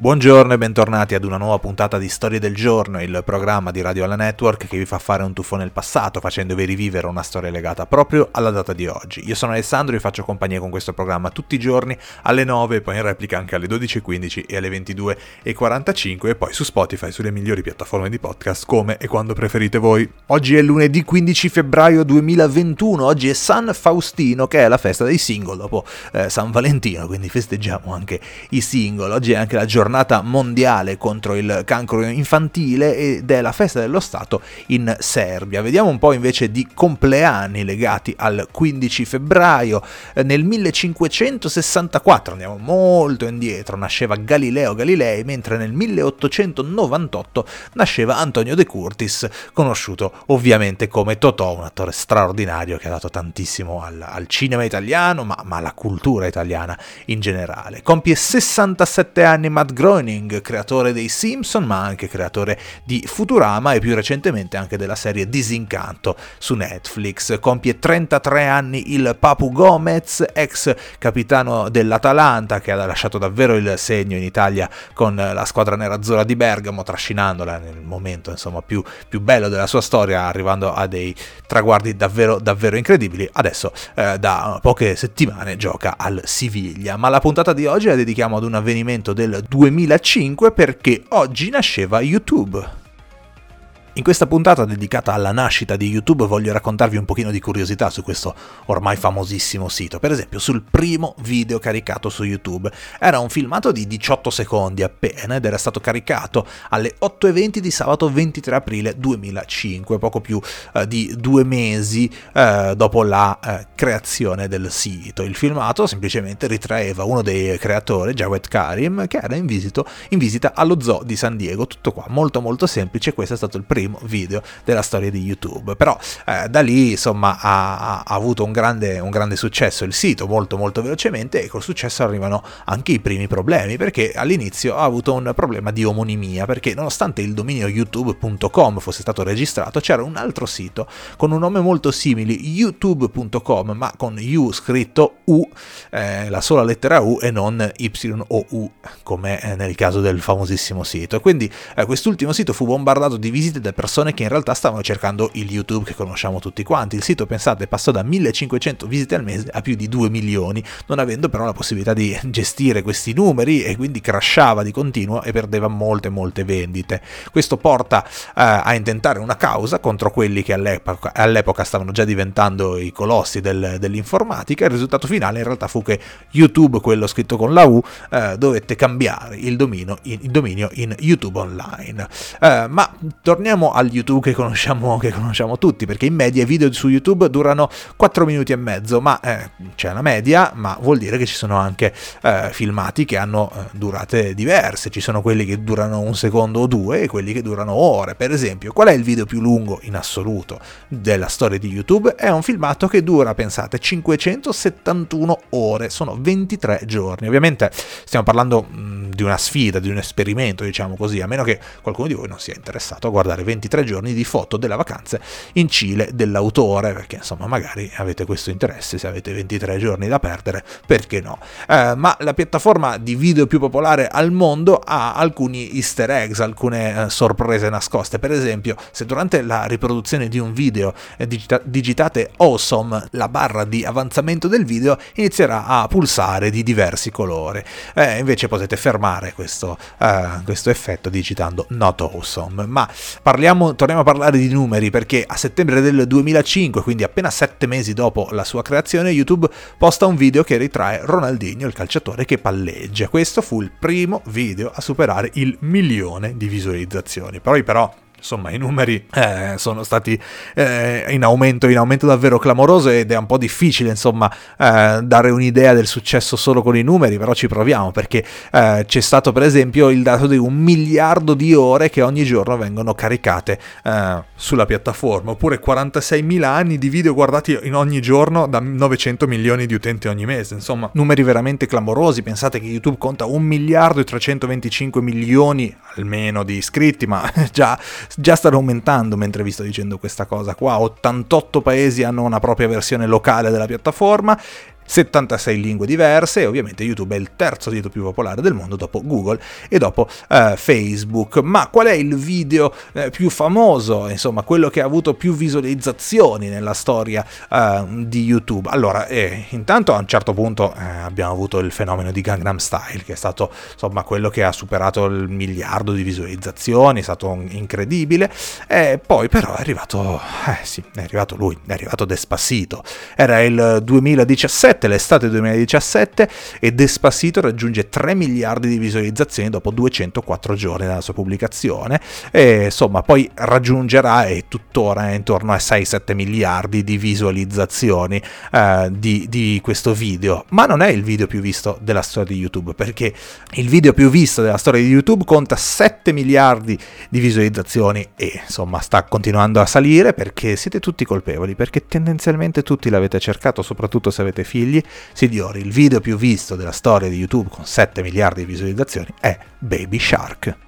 Buongiorno e bentornati ad una nuova puntata di Storie del Giorno, il programma di Radio Alla Network che vi fa fare un tuffo nel passato facendovi rivivere una storia legata proprio alla data di oggi. Io sono Alessandro e vi faccio compagnia con questo programma tutti i giorni alle 9 e poi in replica anche alle 12.15 e alle 22.45 e poi su Spotify sulle migliori piattaforme di podcast come e quando preferite voi. Oggi è lunedì 15 febbraio 2021, oggi è San Faustino che è la festa dei single dopo eh, San Valentino, quindi festeggiamo anche i single. Oggi è anche la giornata giornata mondiale contro il cancro infantile ed è la festa dello Stato in Serbia. Vediamo un po' invece di compleanni legati al 15 febbraio. Eh, nel 1564, andiamo molto indietro, nasceva Galileo Galilei, mentre nel 1898 nasceva Antonio De Curtis, conosciuto ovviamente come Totò, un attore straordinario che ha dato tantissimo al, al cinema italiano, ma, ma alla cultura italiana in generale. Compie 67 anni Matt Groening, creatore dei Simpson, ma anche creatore di Futurama e più recentemente anche della serie Disincanto su Netflix. Compie 33 anni il Papu Gomez, ex capitano dell'Atalanta, che ha lasciato davvero il segno in Italia con la squadra nerazzurra di Bergamo, trascinandola nel momento insomma, più, più bello della sua storia, arrivando a dei traguardi davvero, davvero incredibili. Adesso eh, da poche settimane gioca al Siviglia. Ma la puntata di oggi la dedichiamo ad un avvenimento del 2000 2005 perché oggi nasceva YouTube. In questa puntata dedicata alla nascita di YouTube voglio raccontarvi un pochino di curiosità su questo ormai famosissimo sito. Per esempio, sul primo video caricato su YouTube era un filmato di 18 secondi appena ed era stato caricato alle 8.20 di sabato 23 aprile 2005, poco più eh, di due mesi eh, dopo la eh, creazione del sito. Il filmato semplicemente ritraeva uno dei creatori, Jawed Karim, che era in, visito, in visita allo zoo di San Diego. Tutto qua, molto molto semplice, questo è stato il primo primo video della storia di YouTube. Però eh, da lì insomma ha, ha avuto un grande, un grande, successo il sito molto molto velocemente e col successo arrivano anche i primi problemi perché all'inizio ha avuto un problema di omonimia perché nonostante il dominio youtube.com fosse stato registrato c'era un altro sito con un nome molto simile youtube.com ma con U scritto U, eh, la sola lettera U e non Y o U come nel caso del famosissimo sito. Quindi eh, quest'ultimo sito fu bombardato di visite da persone che in realtà stavano cercando il YouTube che conosciamo tutti quanti. Il sito, pensate, passò da 1500 visite al mese a più di 2 milioni, non avendo però la possibilità di gestire questi numeri e quindi crashava di continuo e perdeva molte molte vendite. Questo porta eh, a intentare una causa contro quelli che all'epoca, all'epoca stavano già diventando i colossi del, dell'informatica. Il risultato finale in realtà fu che YouTube, quello scritto con la U, eh, dovette cambiare il dominio in, il dominio in YouTube Online. Eh, ma torniamo al YouTube che conosciamo, che conosciamo, tutti, perché in media i video su YouTube durano 4 minuti e mezzo, ma eh, c'è una media, ma vuol dire che ci sono anche eh, filmati che hanno eh, durate diverse, ci sono quelli che durano un secondo o due e quelli che durano ore. Per esempio, qual è il video più lungo in assoluto della storia di YouTube? È un filmato che dura, pensate, 571 ore, sono 23 giorni. Ovviamente stiamo parlando mh, di una sfida, di un esperimento, diciamo così, a meno che qualcuno di voi non sia interessato a guardare 23 giorni di foto della vacanza in Cile dell'autore, perché insomma magari avete questo interesse, se avete 23 giorni da perdere, perché no? Eh, ma la piattaforma di video più popolare al mondo ha alcuni easter eggs, alcune eh, sorprese nascoste, per esempio se durante la riproduzione di un video eh, digita- digitate awesome, la barra di avanzamento del video inizierà a pulsare di diversi colori, eh, invece potete fermare questo, eh, questo effetto digitando not awesome, ma Parliamo, torniamo a parlare di numeri perché a settembre del 2005, quindi appena sette mesi dopo la sua creazione, YouTube posta un video che ritrae Ronaldinho, il calciatore che palleggia. Questo fu il primo video a superare il milione di visualizzazioni. Poi però Insomma, i numeri eh, sono stati eh, in aumento, in aumento davvero clamoroso ed è un po' difficile, insomma, eh, dare un'idea del successo solo con i numeri, però ci proviamo perché eh, c'è stato per esempio il dato di un miliardo di ore che ogni giorno vengono caricate eh, sulla piattaforma, oppure 46.000 anni di video guardati in ogni giorno da 900 milioni di utenti ogni mese, insomma, numeri veramente clamorosi, pensate che YouTube conta 1 miliardo e 325 milioni almeno di iscritti, ma già già stanno aumentando mentre vi sto dicendo questa cosa qua. 88 paesi hanno una propria versione locale della piattaforma 76 lingue diverse e ovviamente YouTube è il terzo sito più popolare del mondo dopo Google e dopo eh, Facebook. Ma qual è il video eh, più famoso, insomma quello che ha avuto più visualizzazioni nella storia eh, di YouTube? Allora, eh, intanto a un certo punto eh, abbiamo avuto il fenomeno di Gangnam Style che è stato insomma quello che ha superato il miliardo di visualizzazioni, è stato incredibile e poi però è arrivato, eh sì, è arrivato lui, è arrivato Despacito. Era il 2017, l'estate 2017 e Despacito raggiunge 3 miliardi di visualizzazioni dopo 204 giorni dalla sua pubblicazione e insomma poi raggiungerà e tuttora intorno a 6-7 miliardi di visualizzazioni eh, di, di questo video, ma non è il video più visto della storia di YouTube perché il video più visto della storia di YouTube conta 7 miliardi di visualizzazioni e insomma sta continuando a salire perché siete tutti colpevoli, perché tendenzialmente tutti l'avete cercato, soprattutto se avete figli. Signori, il video più visto della storia di YouTube con 7 miliardi di visualizzazioni è Baby Shark.